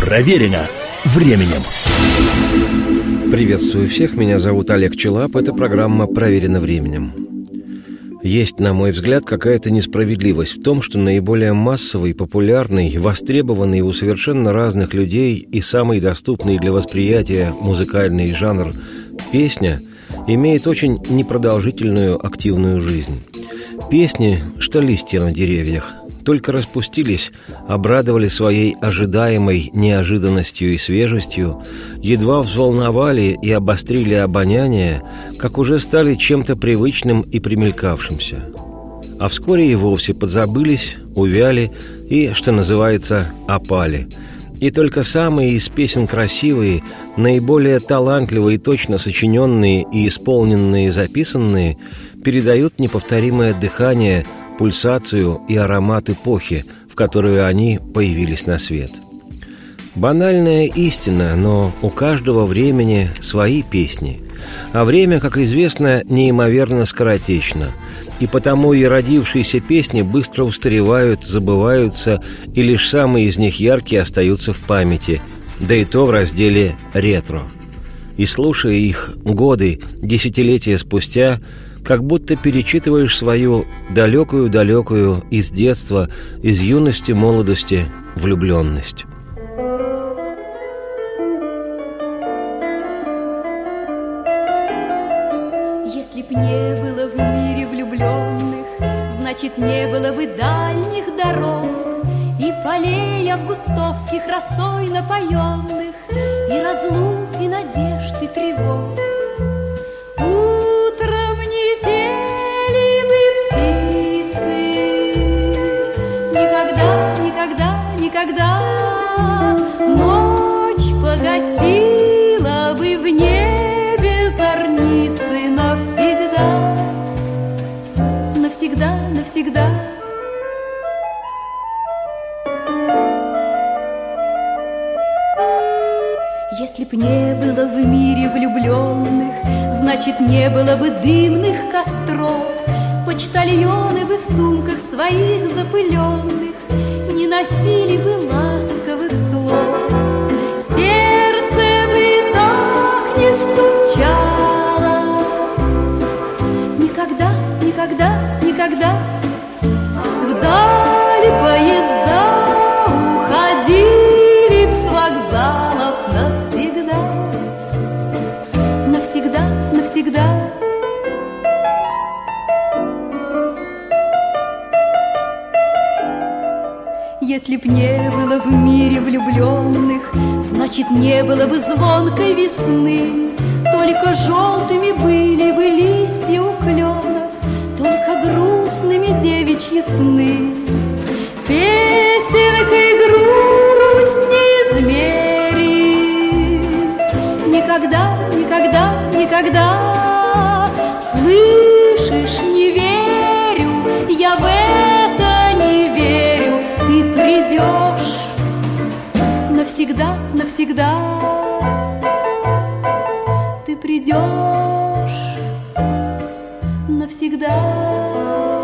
Проверено временем. Приветствую всех, меня зовут Олег Челап, это программа «Проверено временем». Есть, на мой взгляд, какая-то несправедливость в том, что наиболее массовый, популярный, востребованный у совершенно разных людей и самый доступный для восприятия музыкальный жанр «песня» имеет очень непродолжительную активную жизнь. Песни, что листья на деревьях, только распустились, обрадовали своей ожидаемой неожиданностью и свежестью, едва взволновали и обострили обоняние, как уже стали чем-то привычным и примелькавшимся. А вскоре и вовсе подзабылись, увяли и, что называется, опали – и только самые из песен красивые, наиболее талантливые, точно сочиненные и исполненные записанные передают неповторимое дыхание – пульсацию и аромат эпохи, в которую они появились на свет. Банальная истина, но у каждого времени свои песни. А время, как известно, неимоверно скоротечно. И потому и родившиеся песни быстро устаревают, забываются, и лишь самые из них яркие остаются в памяти, да и то в разделе «ретро». И слушая их годы, десятилетия спустя – как будто перечитываешь свою далекую-далекую из детства, из юности, молодости влюбленность. Если б не было в мире влюбленных, значит, не было бы дальних дорог и полей августовских росой напоенных, и разлук, и надежд, и тревог. Никогда Ночь погасила бы в небе зорницы навсегда Навсегда, навсегда. Если б не было в мире влюбленных Значит, не было бы дымных костров. Почтальоны бы в сумках своих запыленных носили бы ласковых слов. Сердце бы так не стучало. Никогда, никогда, никогда Если б не было в мире влюбленных, Значит, не было бы звонкой весны, Только желтыми были бы листья у кленов, Только грустными девичьи сны. Песенкой грусть не измерить, Никогда, никогда, никогда Слышишь, придешь навсегда, навсегда. Ты придешь навсегда.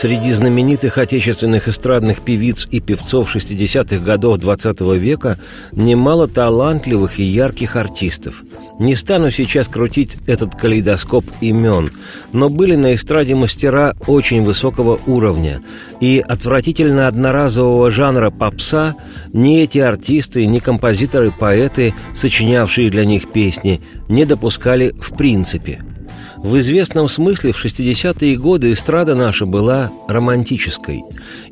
Среди знаменитых отечественных эстрадных певиц и певцов 60-х годов XX -го века немало талантливых и ярких артистов. Не стану сейчас крутить этот калейдоскоп имен, но были на эстраде мастера очень высокого уровня, и отвратительно одноразового жанра попса ни эти артисты, ни композиторы-поэты, сочинявшие для них песни, не допускали в принципе – в известном смысле в 60-е годы эстрада наша была романтической.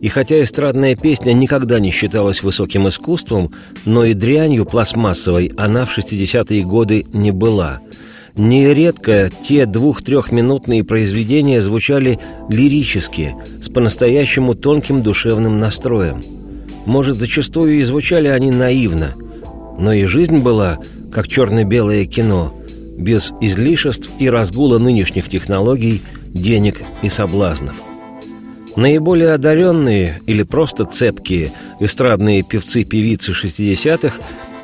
И хотя эстрадная песня никогда не считалась высоким искусством, но и дрянью пластмассовой она в 60-е годы не была. Нередко те двух-трехминутные произведения звучали лирически, с по-настоящему тонким душевным настроем. Может, зачастую и звучали они наивно, но и жизнь была, как черно-белое кино – без излишеств и разгула нынешних технологий, денег и соблазнов. Наиболее одаренные или просто цепкие эстрадные певцы-певицы 60-х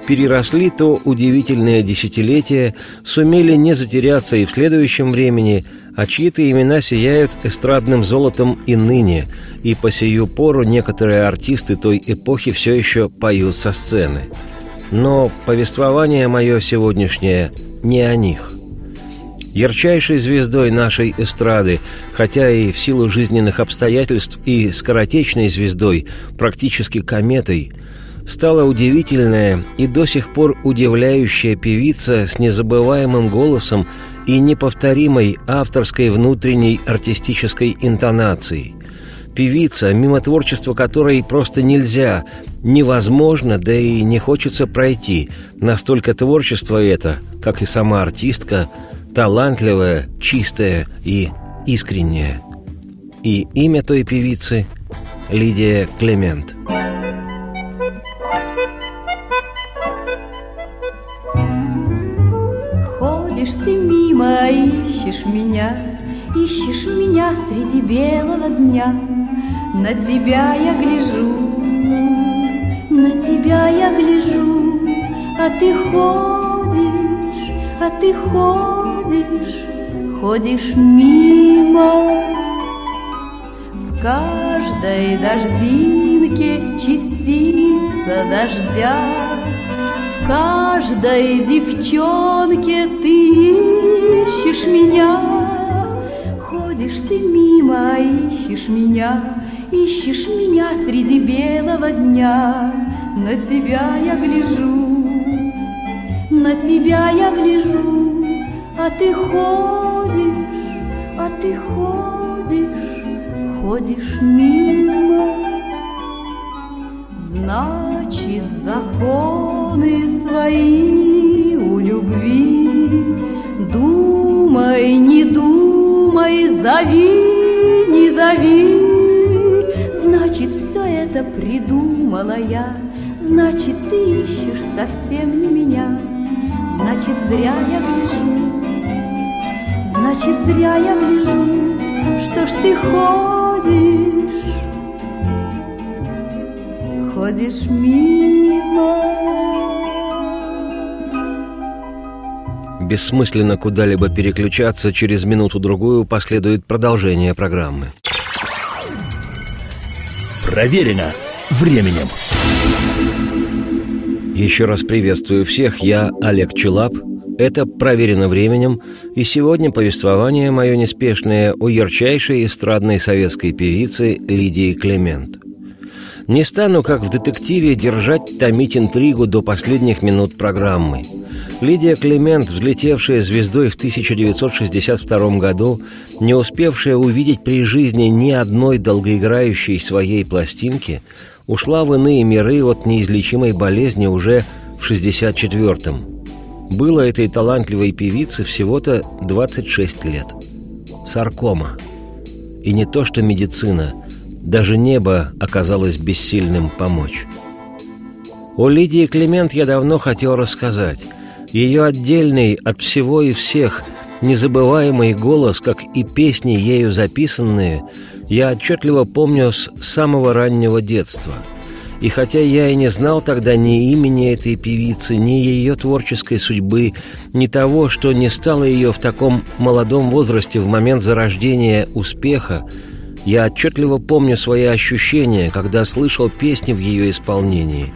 переросли то удивительное десятилетие, сумели не затеряться и в следующем времени, а чьи-то имена сияют эстрадным золотом и ныне, и по сию пору некоторые артисты той эпохи все еще поют со сцены. Но повествование мое сегодняшнее не о них. Ярчайшей звездой нашей эстрады, хотя и в силу жизненных обстоятельств и скоротечной звездой, практически кометой – стала удивительная и до сих пор удивляющая певица с незабываемым голосом и неповторимой авторской внутренней артистической интонацией. Певица, мимо творчества которой просто нельзя, невозможно, да и не хочется пройти. Настолько творчество это, как и сама артистка, талантливое, чистое и искреннее. И имя той певицы – Лидия Клемент – мимо ищешь меня, ищешь меня среди белого дня. На тебя я гляжу, на тебя я гляжу, а ты ходишь, а ты ходишь, ходишь мимо. В каждой дождинке частица дождя, в каждой девчонке ты ищешь меня, ходишь ты мимо, ищешь меня, ищешь меня среди белого дня. На тебя я гляжу, на тебя я гляжу, а ты ходишь, а ты ходишь, ходишь мимо. Значит, законы свои у любви Думай, не думай, зови, не зови это придумала я. Значит, ты ищешь совсем не меня. Значит, зря я гляжу. Значит, зря я гляжу. Что ж ты ходишь? Ходишь мимо. Бессмысленно куда-либо переключаться, через минуту-другую последует продолжение программы. Проверено временем. Еще раз приветствую всех, я Олег Челап. Это «Проверено временем», и сегодня повествование мое неспешное о ярчайшей эстрадной советской певице Лидии Клемент. Не стану, как в детективе, держать, томить интригу до последних минут программы – Лидия Клемент, взлетевшая звездой в 1962 году, не успевшая увидеть при жизни ни одной долгоиграющей своей пластинки, ушла в иные миры от неизлечимой болезни уже в 64-м. Было этой талантливой певице всего-то 26 лет. Саркома. И не то что медицина, даже небо оказалось бессильным помочь. О Лидии Клемент я давно хотел рассказать – ее отдельный от всего и всех незабываемый голос, как и песни, ею записанные, я отчетливо помню с самого раннего детства. И хотя я и не знал тогда ни имени этой певицы, ни ее творческой судьбы, ни того, что не стало ее в таком молодом возрасте в момент зарождения успеха, я отчетливо помню свои ощущения, когда слышал песни в ее исполнении.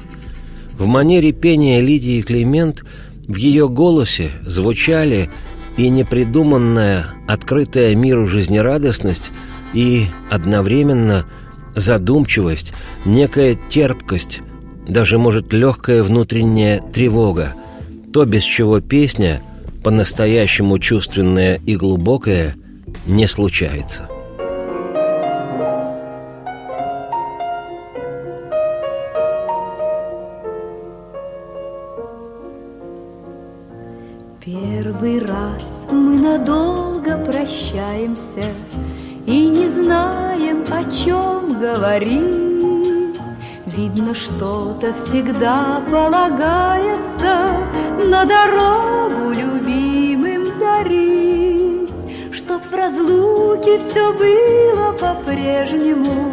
В манере пения Лидии Климент – в ее голосе звучали и непридуманная, открытая миру жизнерадостность, и одновременно задумчивость, некая терпкость, даже, может, легкая внутренняя тревога, то, без чего песня, по-настоящему чувственная и глубокая, не случается. Говорить. Видно, что-то всегда полагается На дорогу любимым дарить, Чтоб в разлуке все было по-прежнему,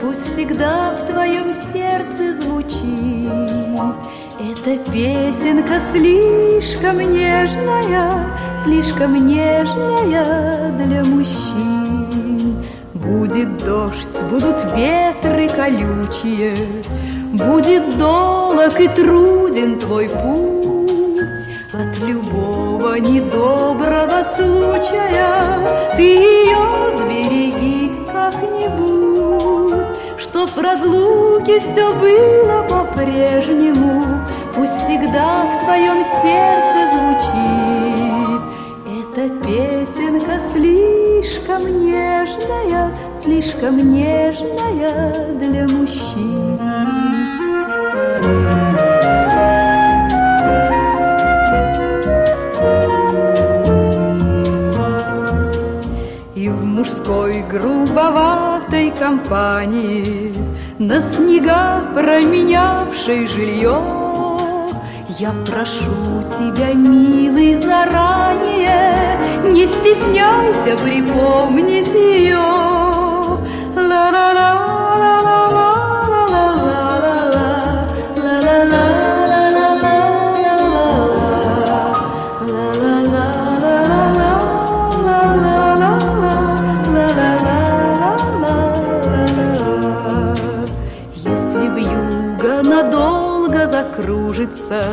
Пусть всегда в твоем сердце звучит эта песенка слишком нежная, слишком нежная для мужчин. Будет дождь, будут ветры колючие, Будет долг и труден твой путь. От любого недоброго случая Ты ее сбереги как-нибудь, Чтоб в разлуке все было по-прежнему, Пусть всегда в твоем сердце звучит Эта песенка слишком нежная, Слишком нежная для мужчин. И в мужской грубоватой компании На снега променявшей жилье Я прошу тебя, милый, заранее. Не стесняйся припомнить ее Ла-ла-ла закружится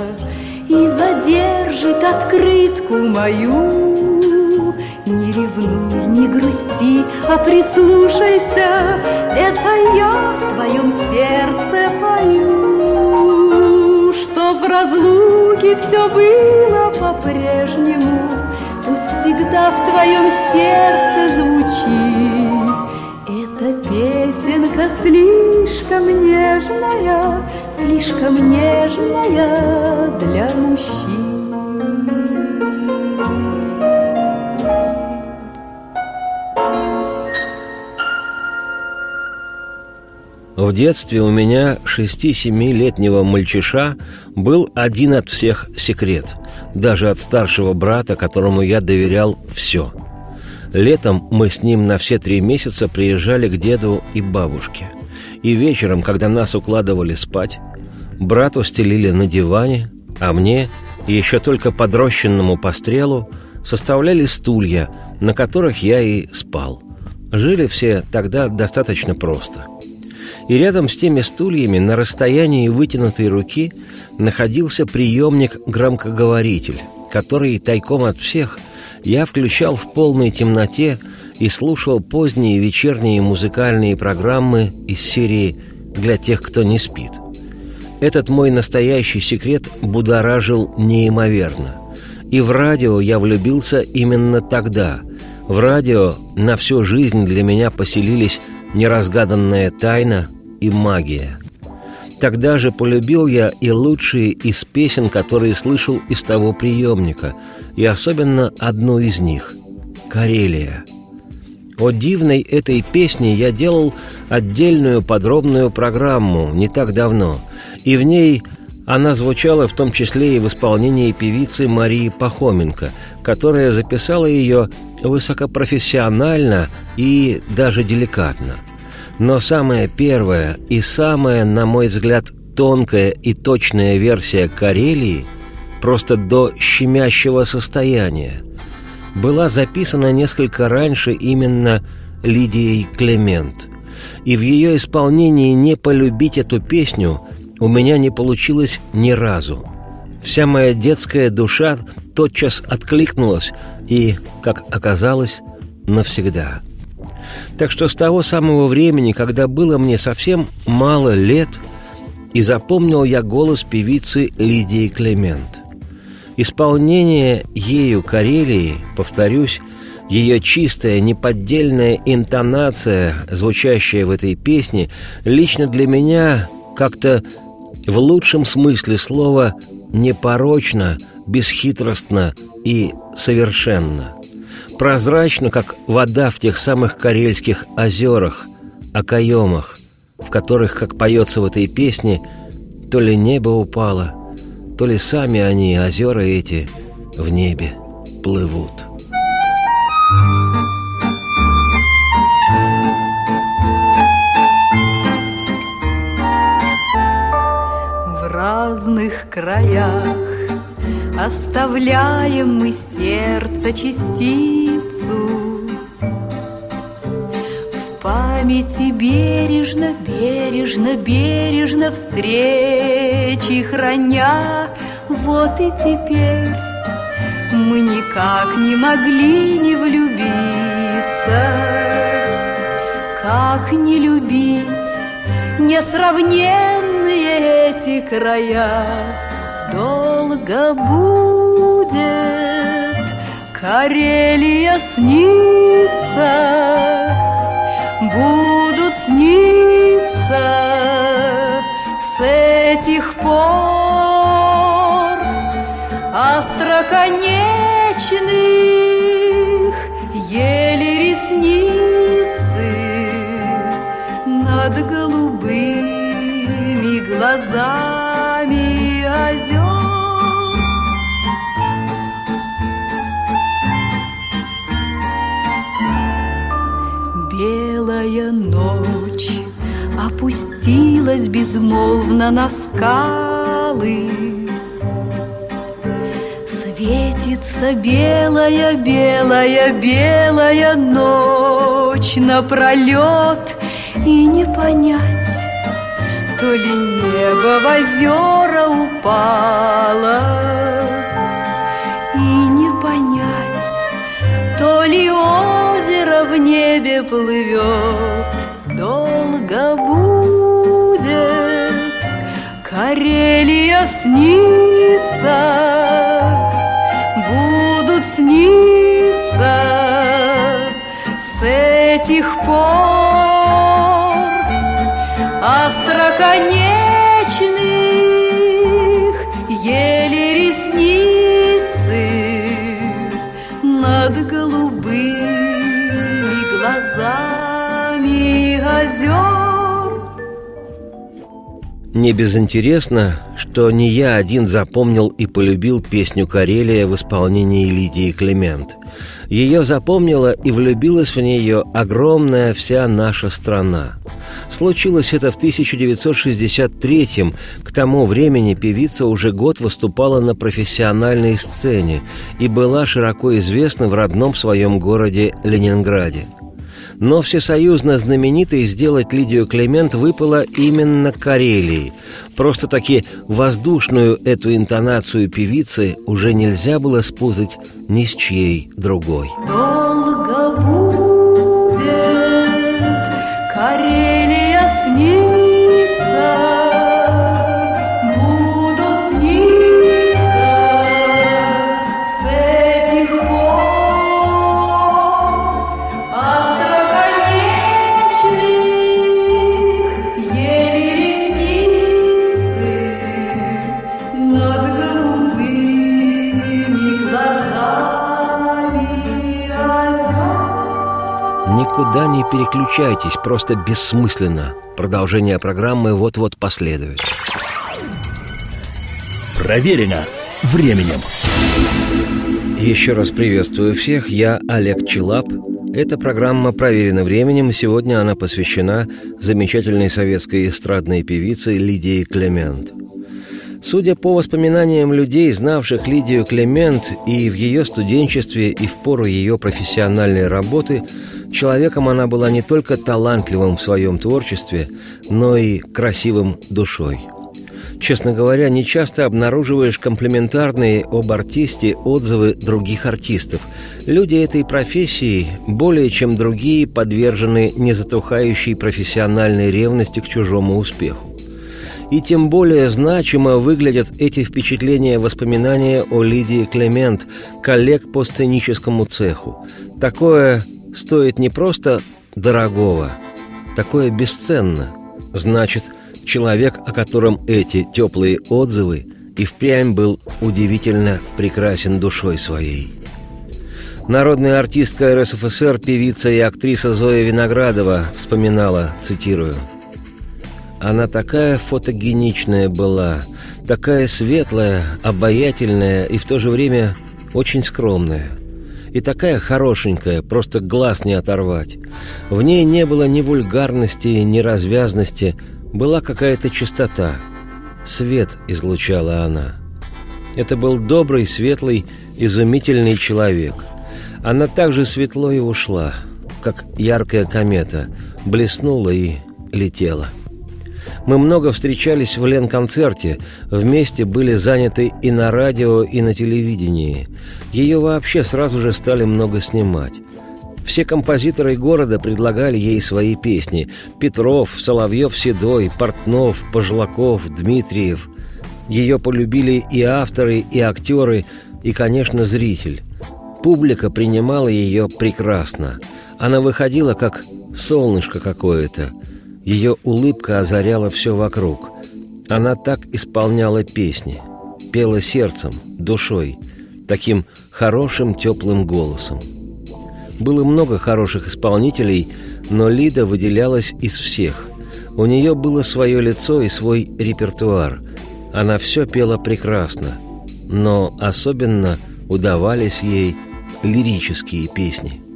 И задержит открытку мою. Не ревнуй, не грусти, а прислушайся Это я в твоем сердце пою. Что в разлуке все было по-прежнему Пусть всегда в твоем сердце звучит Эта песенка слишком нежная слишком нежная для мужчин. В детстве у меня шести-семилетнего мальчиша был один от всех секрет, даже от старшего брата, которому я доверял все. Летом мы с ним на все три месяца приезжали к деду и бабушке. И вечером, когда нас укладывали спать, Брату стелили на диване, а мне, еще только подрощенному пострелу, составляли стулья, на которых я и спал. Жили все тогда достаточно просто. И рядом с теми стульями на расстоянии вытянутой руки находился приемник-громкоговоритель, который тайком от всех я включал в полной темноте и слушал поздние вечерние музыкальные программы из серии «Для тех, кто не спит». Этот мой настоящий секрет будоражил неимоверно. И в радио я влюбился именно тогда. В радио на всю жизнь для меня поселились неразгаданная тайна и магия. Тогда же полюбил я и лучшие из песен, которые слышал из того приемника, и особенно одну из них – «Карелия». О дивной этой песне я делал отдельную подробную программу не так давно, и в ней она звучала в том числе и в исполнении певицы Марии Пахоменко, которая записала ее высокопрофессионально и даже деликатно. Но самая первая и самая, на мой взгляд, тонкая и точная версия Карелии просто до щемящего состояния была записана несколько раньше именно Лидией Клемент. И в ее исполнении не полюбить эту песню у меня не получилось ни разу. Вся моя детская душа тотчас откликнулась и, как оказалось, навсегда. Так что с того самого времени, когда было мне совсем мало лет, и запомнил я голос певицы Лидии Клемент – Исполнение ею Карелии, повторюсь, ее чистая, неподдельная интонация, звучащая в этой песне, лично для меня как-то в лучшем смысле слова непорочно, бесхитростно и совершенно. Прозрачно, как вода в тех самых карельских озерах, окоемах, в которых, как поется в этой песне, то ли небо упало, то ли сами они, озера эти, в небе плывут. Разных краях. Оставляем мы сердце частицу. В памяти бережно, бережно, бережно Встречи храня. Вот и теперь мы никак не могли не влюбиться. Как не любить несравненные эти края Долго будет. Карелия снится Будут сниться с этих пор Остроконечных еле ресницы Над голубыми глазами озер. Белая ночь опустилась безмолвно на скалы. Светится белая, белая, белая ночь напролет И не понять, то ли небо в озера упало? И не понять, то ли озеро в небе плывет Долго будет. Карелия снится Будут сниться С этих пор Остроконечных еле Не безинтересно, что не я один запомнил и полюбил песню «Карелия» в исполнении Лидии Клемент. Ее запомнила и влюбилась в нее огромная вся наша страна. Случилось это в 1963-м. К тому времени певица уже год выступала на профессиональной сцене и была широко известна в родном своем городе Ленинграде. Но всесоюзно знаменитой сделать Лидию Клемент выпало именно Карелии. Просто-таки воздушную эту интонацию певицы уже нельзя было спутать ни с чьей другой. Никуда не переключайтесь, просто бессмысленно. Продолжение программы вот-вот последует. Проверено временем. Еще раз приветствую всех, я Олег Челап. Эта программа проверена временем, и сегодня она посвящена замечательной советской эстрадной певице Лидии Клемент. Судя по воспоминаниям людей, знавших Лидию Клемент и в ее студенчестве, и в пору ее профессиональной работы, человеком она была не только талантливым в своем творчестве, но и красивым душой – Честно говоря, не часто обнаруживаешь комплементарные об артисте отзывы других артистов. Люди этой профессии более чем другие подвержены незатухающей профессиональной ревности к чужому успеху. И тем более значимо выглядят эти впечатления воспоминания о Лидии Клемент, коллег по сценическому цеху. Такое стоит не просто дорогого, такое бесценно. Значит, человек, о котором эти теплые отзывы и впрямь был удивительно прекрасен душой своей. Народная артистка РСФСР, певица и актриса Зоя Виноградова вспоминала, цитирую, «Она такая фотогеничная была, такая светлая, обаятельная и в то же время очень скромная. И такая хорошенькая, просто глаз не оторвать. В ней не было ни вульгарности, ни развязности, была какая-то чистота. Свет излучала она. Это был добрый, светлый, изумительный человек. Она также светло и ушла, как яркая комета, блеснула и летела. Мы много встречались в Лен-концерте, вместе были заняты и на радио, и на телевидении. Ее вообще сразу же стали много снимать. Все композиторы города предлагали ей свои песни. Петров, Соловьев-Седой, Портнов, Пожлаков, Дмитриев. Ее полюбили и авторы, и актеры, и, конечно, зритель. Публика принимала ее прекрасно. Она выходила как солнышко какое-то. Ее улыбка озаряла все вокруг. Она так исполняла песни. Пела сердцем, душой, таким хорошим теплым голосом. Было много хороших исполнителей, но Лида выделялась из всех. У нее было свое лицо и свой репертуар. Она все пела прекрасно, но особенно удавались ей лирические песни.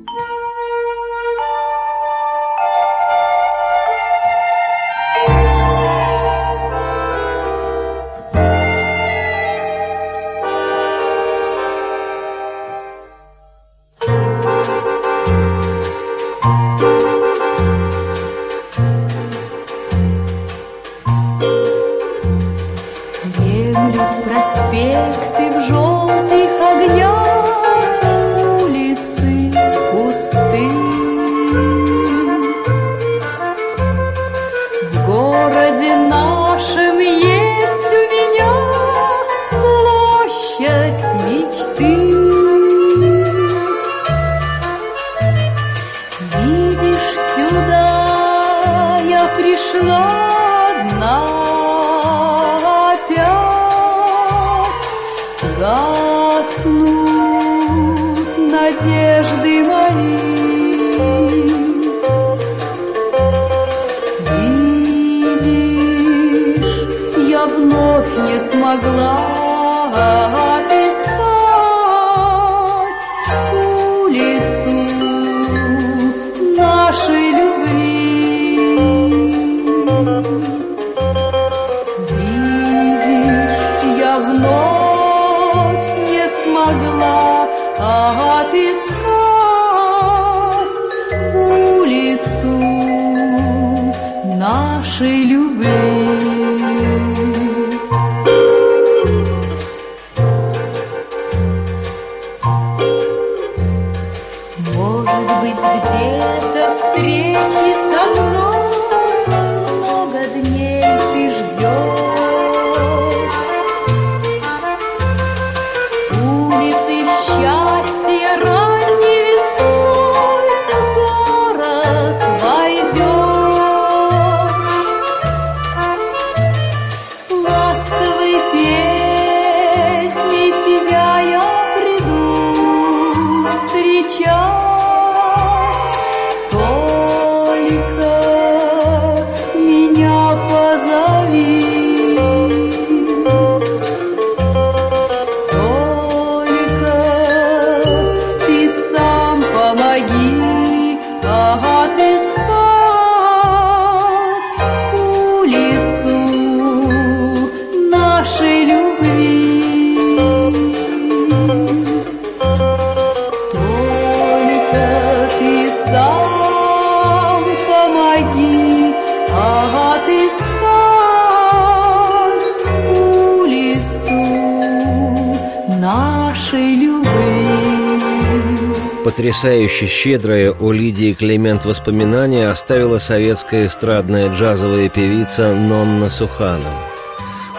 отыскать улицу нашей любви. Потрясающе щедрое у Лидии Климент воспоминание оставила советская эстрадная джазовая певица Нонна Суханова.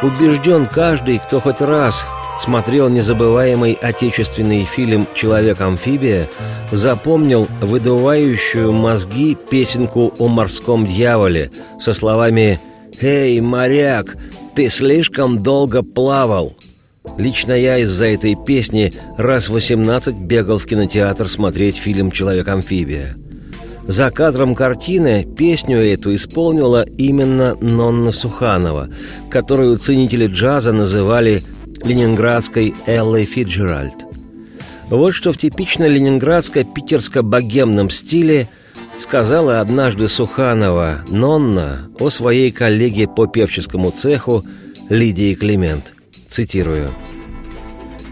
Убежден каждый, кто хоть раз смотрел незабываемый отечественный фильм «Человек-амфибия», запомнил выдувающую мозги песенку о морском дьяволе со словами «Эй, моряк, ты слишком долго плавал!» Лично я из-за этой песни раз 18 бегал в кинотеатр смотреть фильм «Человек-амфибия». За кадром картины песню эту исполнила именно Нонна Суханова, которую ценители джаза называли ленинградской Эллой Фиджеральд. Вот что в типично ленинградско-питерско-богемном стиле сказала однажды Суханова Нонна о своей коллеге по певческому цеху Лидии Климент – Цитирую.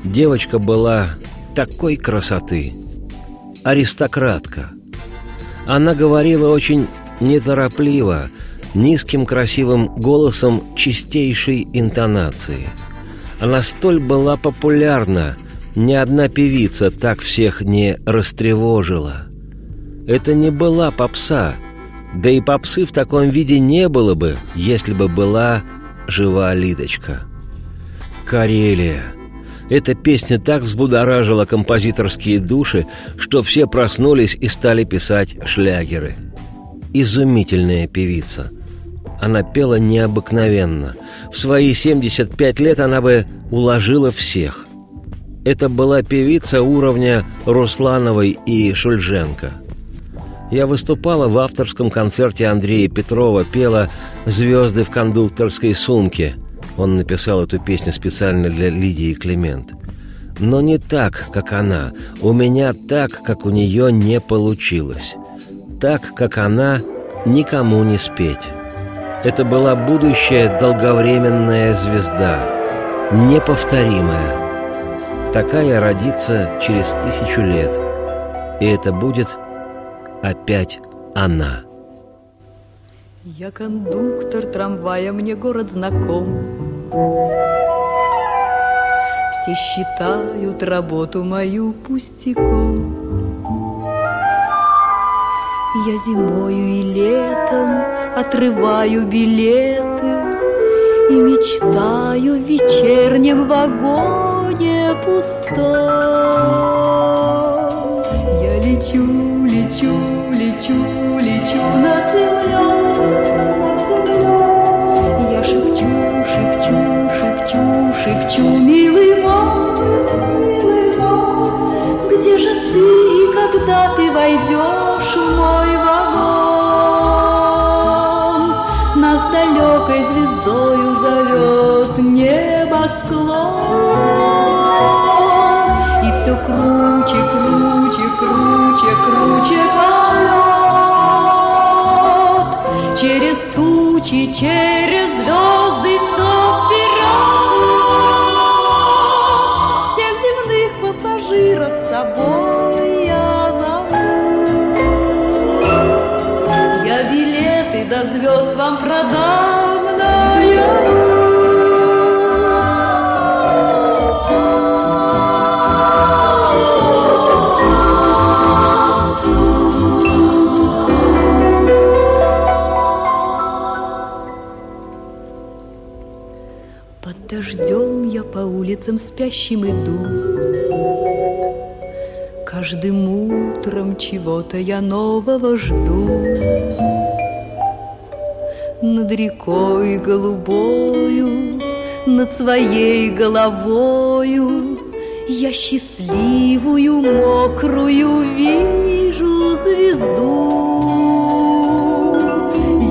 Девочка была такой красоты. Аристократка. Она говорила очень неторопливо, низким красивым голосом чистейшей интонации. Она столь была популярна, ни одна певица так всех не растревожила. Это не была попса, да и попсы в таком виде не было бы, если бы была жива Лидочка. Карелия. Эта песня так взбудоражила композиторские души, что все проснулись и стали писать шлягеры. Изумительная певица. Она пела необыкновенно. В свои 75 лет она бы уложила всех. Это была певица уровня Руслановой и Шульженко. Я выступала в авторском концерте Андрея Петрова, пела «Звезды в кондукторской сумке», он написал эту песню специально для Лидии Климент. Но не так, как она. У меня так, как у нее не получилось. Так, как она, никому не спеть. Это была будущая долговременная звезда, неповторимая. Такая родится через тысячу лет. И это будет опять она. Я кондуктор трамвая, мне город знаком. Все считают работу мою пустяком. Я зимою и летом отрываю билеты И мечтаю в вечернем вагоне пустом. Я лечу, лечу, лечу, лечу над шепчу, милый мой, милый мой, где же ты, когда ты войдешь в мой вагон? Нас далекой звездою зовет небосклон, и все круче, круче, круче, круче полет. Через тучи, через звезды все собой я зову. Я билеты до звезд вам продам, я Под дождем я по улицам спящим иду, Каждым утром чего-то я нового жду. Над рекой голубою, над своей головою Я счастливую, мокрую вижу звезду.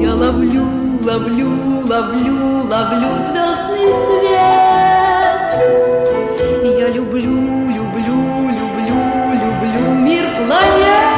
Я ловлю, ловлю, ловлю, ловлю звездный свет. Я люблю, круче,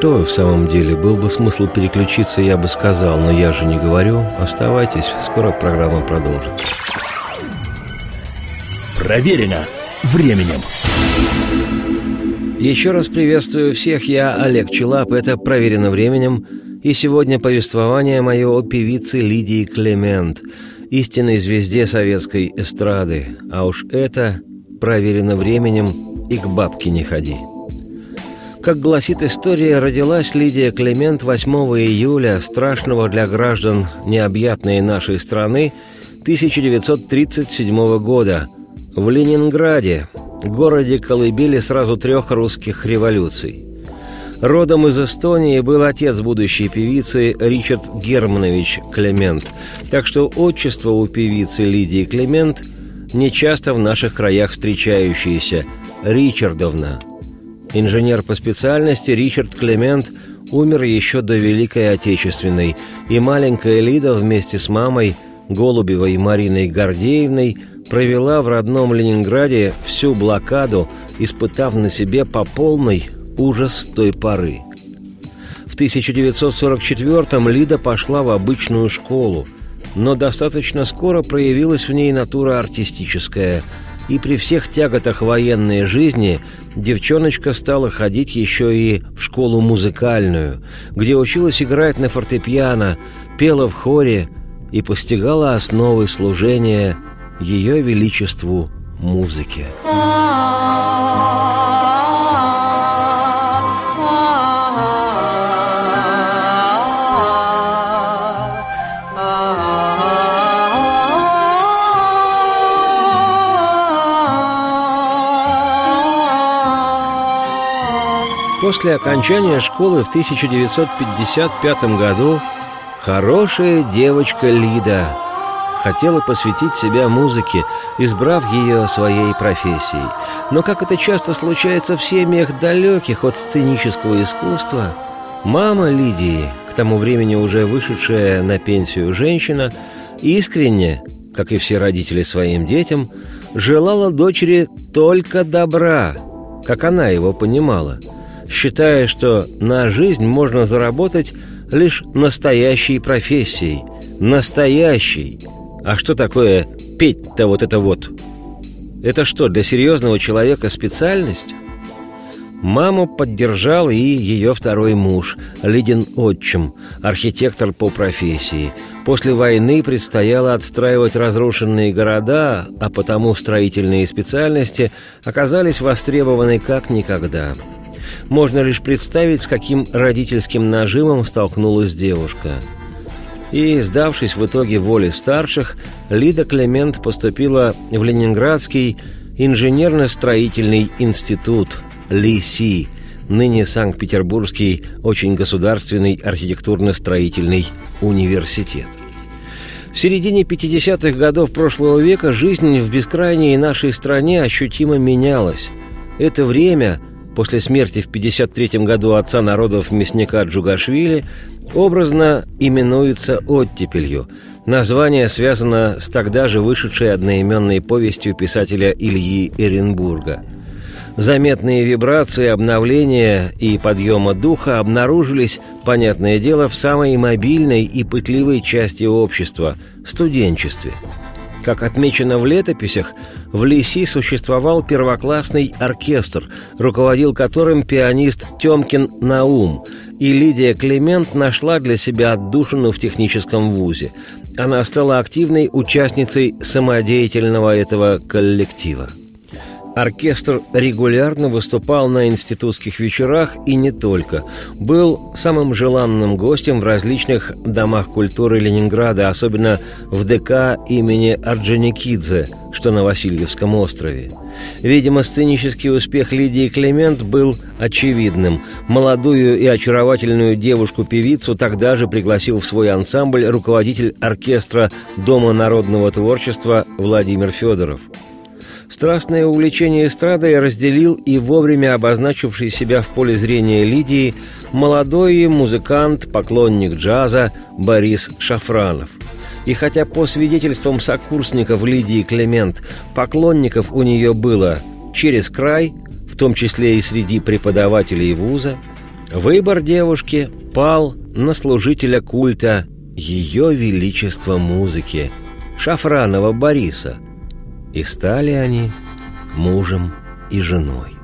что в самом деле, был бы смысл переключиться, я бы сказал, но я же не говорю. Оставайтесь, скоро программа продолжится. Проверено временем. Еще раз приветствую всех, я Олег Челап, это «Проверено временем», и сегодня повествование мое о певице Лидии Клемент, истинной звезде советской эстрады, а уж это проверено временем и к бабке не ходи. Как гласит история, родилась Лидия Клемент 8 июля страшного для граждан необъятной нашей страны 1937 года – в Ленинграде, городе колыбели сразу трех русских революций. Родом из Эстонии был отец будущей певицы Ричард Германович Клемент, так что отчество у певицы Лидии Клемент нечасто в наших краях встречающееся – Ричардовна. Инженер по специальности Ричард Клемент умер еще до Великой Отечественной, и маленькая Лида вместе с мамой, Голубевой Мариной Гордеевной, провела в родном Ленинграде всю блокаду, испытав на себе по полной ужас той поры. В 1944-м Лида пошла в обычную школу, но достаточно скоро проявилась в ней натура артистическая, и при всех тяготах военной жизни девчоночка стала ходить еще и в школу музыкальную, где училась играть на фортепиано, пела в хоре и постигала основы служения ее величеству музыке. После окончания школы в 1955 году хорошая девочка Лида хотела посвятить себя музыке, избрав ее своей профессией. Но, как это часто случается в семьях далеких от сценического искусства, мама Лидии, к тому времени уже вышедшая на пенсию женщина, искренне, как и все родители своим детям, желала дочери только добра, как она его понимала – считая, что на жизнь можно заработать лишь настоящей профессией. Настоящей. А что такое петь-то вот это вот? Это что, для серьезного человека специальность? Маму поддержал и ее второй муж, Лидин отчим, архитектор по профессии. После войны предстояло отстраивать разрушенные города, а потому строительные специальности оказались востребованы как никогда – можно лишь представить, с каким родительским нажимом столкнулась девушка. И, сдавшись в итоге воле старших, Лида Клемент поступила в Ленинградский инженерно-строительный институт ЛИСИ, ныне Санкт-Петербургский очень государственный архитектурно-строительный университет. В середине 50-х годов прошлого века жизнь в бескрайней нашей стране ощутимо менялась. Это время после смерти в 1953 году отца народов мясника Джугашвили, образно именуется оттепелью. Название связано с тогда же вышедшей одноименной повестью писателя Ильи Эренбурга. Заметные вибрации обновления и подъема духа обнаружились, понятное дело, в самой мобильной и пытливой части общества – студенчестве – как отмечено в летописях, в Лиси существовал первоклассный оркестр, руководил которым пианист Тёмкин Наум, и Лидия Климент нашла для себя отдушину в техническом вузе. Она стала активной участницей самодеятельного этого коллектива. Оркестр регулярно выступал на институтских вечерах и не только. Был самым желанным гостем в различных домах культуры Ленинграда, особенно в ДК имени Орджоникидзе, что на Васильевском острове. Видимо, сценический успех Лидии Клемент был очевидным. Молодую и очаровательную девушку-певицу тогда же пригласил в свой ансамбль руководитель оркестра Дома народного творчества Владимир Федоров – Страстное увлечение эстрадой разделил и вовремя обозначивший себя в поле зрения Лидии молодой музыкант, поклонник джаза Борис Шафранов. И хотя по свидетельствам сокурсников Лидии Клемент поклонников у нее было через край, в том числе и среди преподавателей вуза, выбор девушки пал на служителя культа Ее Величества музыки Шафранова Бориса – и стали они мужем и женой.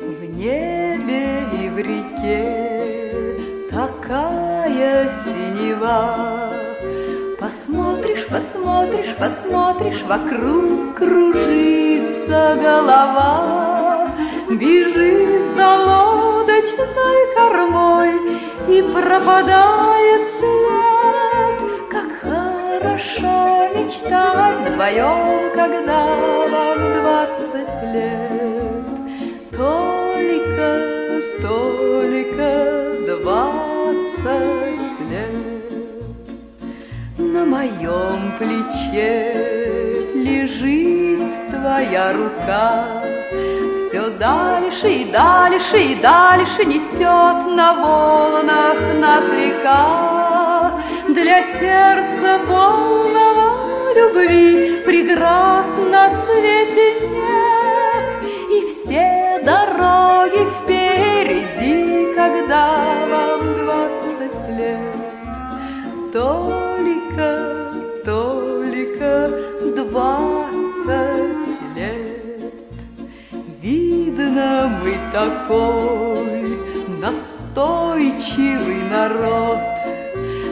В небе и в реке такая синева. Посмотришь, посмотришь, посмотришь, вокруг кружится голова, Бежит за лодочной кормой и пропадает след вдвоем, когда вам двадцать лет. Только, только двадцать лет. На моем плече лежит твоя рука, все дальше и дальше и дальше несет на волнах нас река. Для сердца полного любви преград на свете нет, И все дороги впереди, когда вам двадцать лет. Только, только двадцать Видно, мы такой настойчивый народ.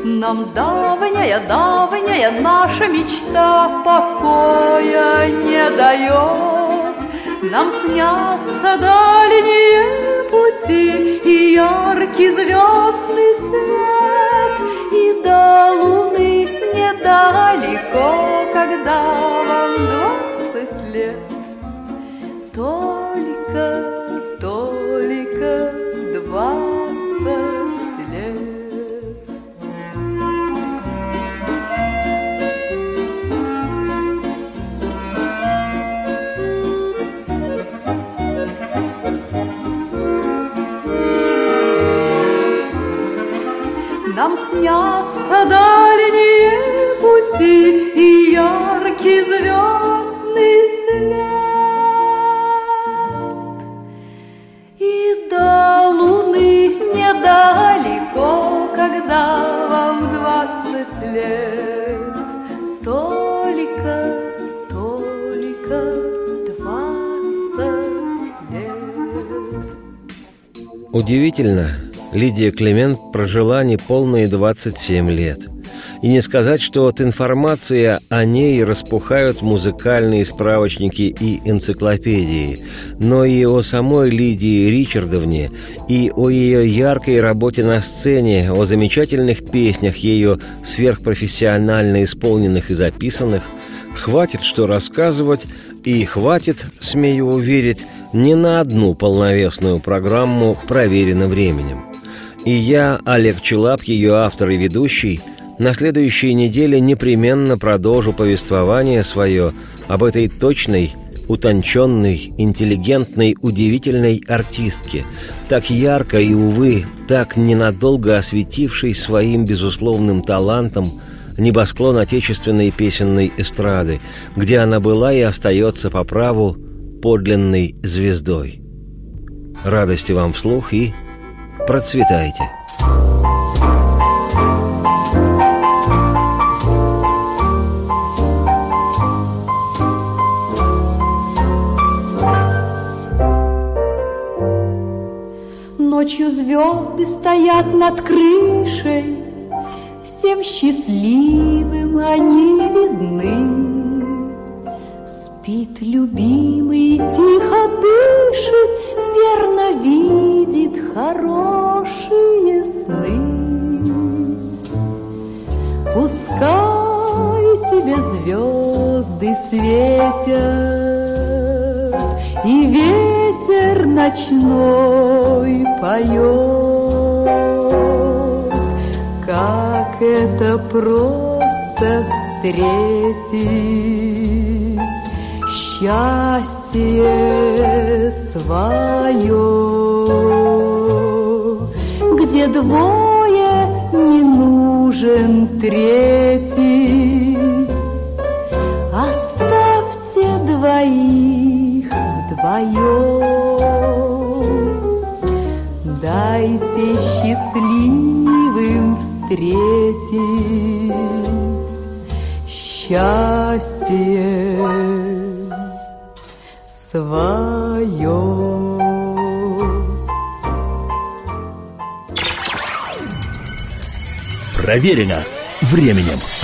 Нам давняя, давняя наша мечта покоя не дает. Нам снятся дальние пути и яркий звездный свет. И до луны недалеко, когда снятся дальние пути и яркий звездный свет. И до луны недалеко, когда вам двадцать лет. Только, только двадцать лет. Удивительно, Лидия Климент прожила неполные 27 лет. И не сказать, что от информации о ней распухают музыкальные справочники и энциклопедии, но и о самой Лидии Ричардовне, и о ее яркой работе на сцене, о замечательных песнях ее сверхпрофессионально исполненных и записанных, хватит что рассказывать, и хватит, смею уверить, не на одну полновесную программу «Проверено временем». И я, Олег Челап, ее автор и ведущий, на следующей неделе непременно продолжу повествование свое об этой точной, утонченной, интеллигентной, удивительной артистке, так ярко и, увы, так ненадолго осветившей своим безусловным талантом небосклон отечественной песенной эстрады, где она была и остается по праву подлинной звездой. Радости вам вслух и процветайте! Ночью звезды стоят над крышей, Всем счастливым они видны. Спит любимый, тихо дышит, хорошие сны. Пускай тебе звезды светят, И ветер ночной поет, Как это просто встретить счастье свое, двое не нужен третий. Оставьте двоих вдвоем, дайте счастливым встретить счастье Проверено временем.